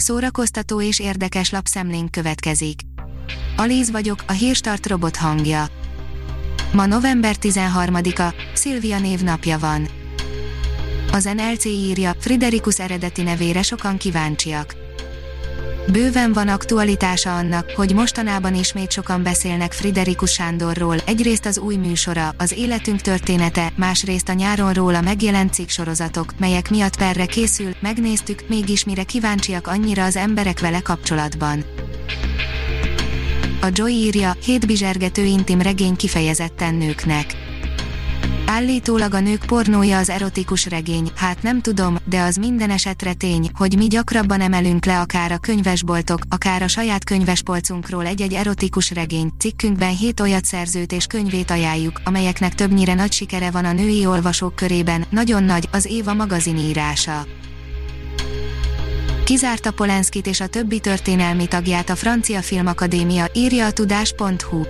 Szórakoztató és érdekes lapszemlénk következik. Alíz vagyok, a hírstart robot hangja. Ma november 13-a, Szilvia névnapja van. Az NLC írja, Friderikus eredeti nevére sokan kíváncsiak. Bőven van aktualitása annak, hogy mostanában ismét sokan beszélnek Friderikus Sándorról, egyrészt az új műsora, az életünk története, másrészt a nyáron róla megjelent cikk sorozatok, melyek miatt perre készül, megnéztük, mégis mire kíváncsiak annyira az emberek vele kapcsolatban. A Joy írja, hétbizsergető intim regény kifejezetten nőknek Állítólag a nők pornója az erotikus regény, hát nem tudom, de az minden esetre tény, hogy mi gyakrabban emelünk le akár a könyvesboltok, akár a saját könyvespolcunkról egy-egy erotikus regény. Cikkünkben hét olyat szerzőt és könyvét ajánljuk, amelyeknek többnyire nagy sikere van a női olvasók körében, nagyon nagy, az Éva magazin írása. Kizárta Polenskit és a többi történelmi tagját a Francia Filmakadémia, írja a tudás.hu.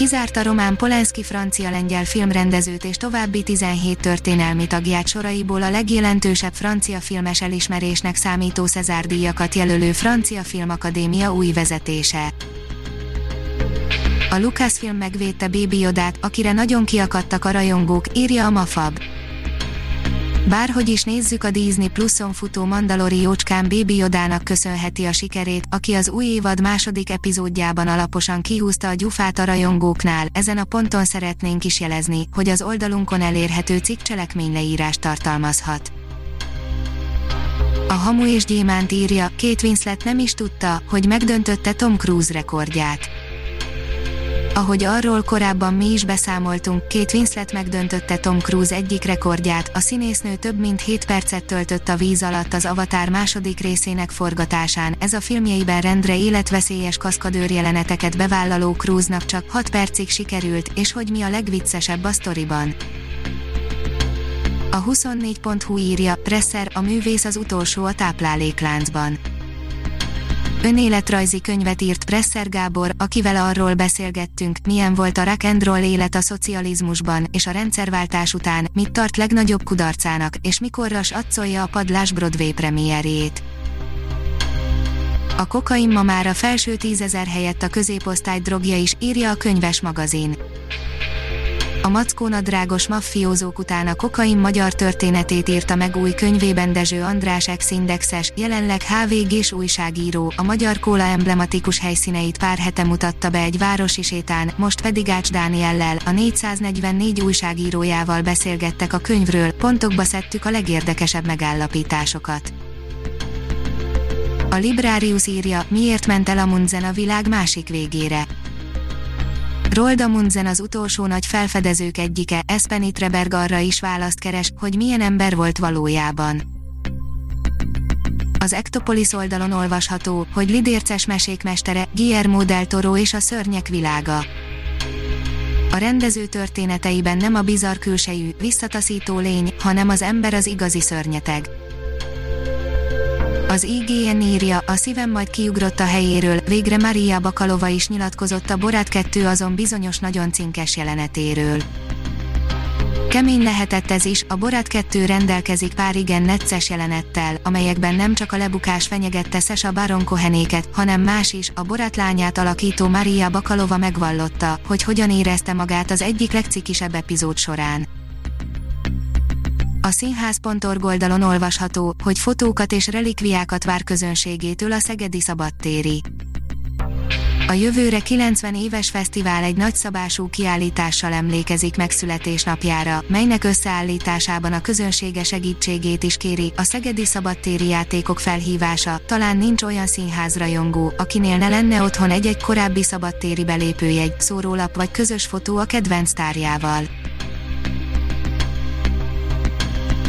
Kizárta Román Polanski francia-lengyel filmrendezőt és további 17 történelmi tagját soraiból a legjelentősebb francia filmes elismerésnek számító Cezár díjakat jelölő Francia Filmakadémia új vezetése. A Lucasfilm megvédte Baby Yodát, akire nagyon kiakadtak a rajongók, írja a Mafab. Bárhogy is nézzük a Disney Pluson futó Mandalori jócskán Baby Yodának köszönheti a sikerét, aki az új évad második epizódjában alaposan kihúzta a gyufát a rajongóknál, ezen a ponton szeretnénk is jelezni, hogy az oldalunkon elérhető cikk cselekményleírást tartalmazhat. A Hamu és Gyémánt írja, Két Winslet nem is tudta, hogy megdöntötte Tom Cruise rekordját. Ahogy arról korábban mi is beszámoltunk, két Winslet megdöntötte Tom Cruise egyik rekordját, a színésznő több mint 7 percet töltött a víz alatt az Avatar második részének forgatásán, ez a filmjeiben rendre életveszélyes kaszkadőr jeleneteket bevállaló Cruise-nak csak 6 percig sikerült, és hogy mi a legviccesebb a sztoriban. A 24.hu írja, Presser, a művész az utolsó a táplálékláncban Önéletrajzi könyvet írt Presser Gábor, akivel arról beszélgettünk, milyen volt a rock and roll élet a szocializmusban, és a rendszerváltás után, mit tart legnagyobb kudarcának, és mikorra atcolja a padlás Broadway premierjét. A kokain ma már a felső tízezer helyett a középosztály drogja is, írja a könyves magazin. A mackónadrágos maffiózók után a kokain magyar történetét írta meg új könyvében Dezső András ex-indexes, jelenleg HVG-s újságíró, a magyar kóla emblematikus helyszíneit pár hete mutatta be egy városi sétán, most pedig Ács Dániellel, a 444 újságírójával beszélgettek a könyvről, pontokba szedtük a legérdekesebb megállapításokat. A Librarius írja, miért ment el a Munzen a világ másik végére Rolda Munzen az utolsó nagy felfedezők egyike, Espen Treberg arra is választ keres, hogy milyen ember volt valójában. Az Ektopolis oldalon olvasható, hogy lidérces mesék mestere, Guillermo del Toro és a szörnyek világa. A rendező történeteiben nem a bizarr külsejű, visszataszító lény, hanem az ember az igazi szörnyeteg. Az IGN írja, a szívem majd kiugrott a helyéről, végre Maria Bakalova is nyilatkozott a Borát 2 azon bizonyos nagyon cinkes jelenetéről. Kemény lehetett ez is, a Borát 2 rendelkezik pár igen necces jelenettel, amelyekben nem csak a lebukás fenyegette Sesa Baron Kohenéket, hanem más is, a Borát lányát alakító Maria Bakalova megvallotta, hogy hogyan érezte magát az egyik legcikisebb epizód során. A színház.org oldalon olvasható, hogy fotókat és relikviákat vár közönségétől a Szegedi Szabadtéri. A jövőre 90 éves fesztivál egy nagyszabású kiállítással emlékezik megszületésnapjára, melynek összeállításában a közönsége segítségét is kéri. A Szegedi Szabadtéri játékok felhívása, talán nincs olyan színházrajongó, akinél ne lenne otthon egy-egy korábbi szabadtéri belépőjegy, szórólap vagy közös fotó a kedvenc tárjával.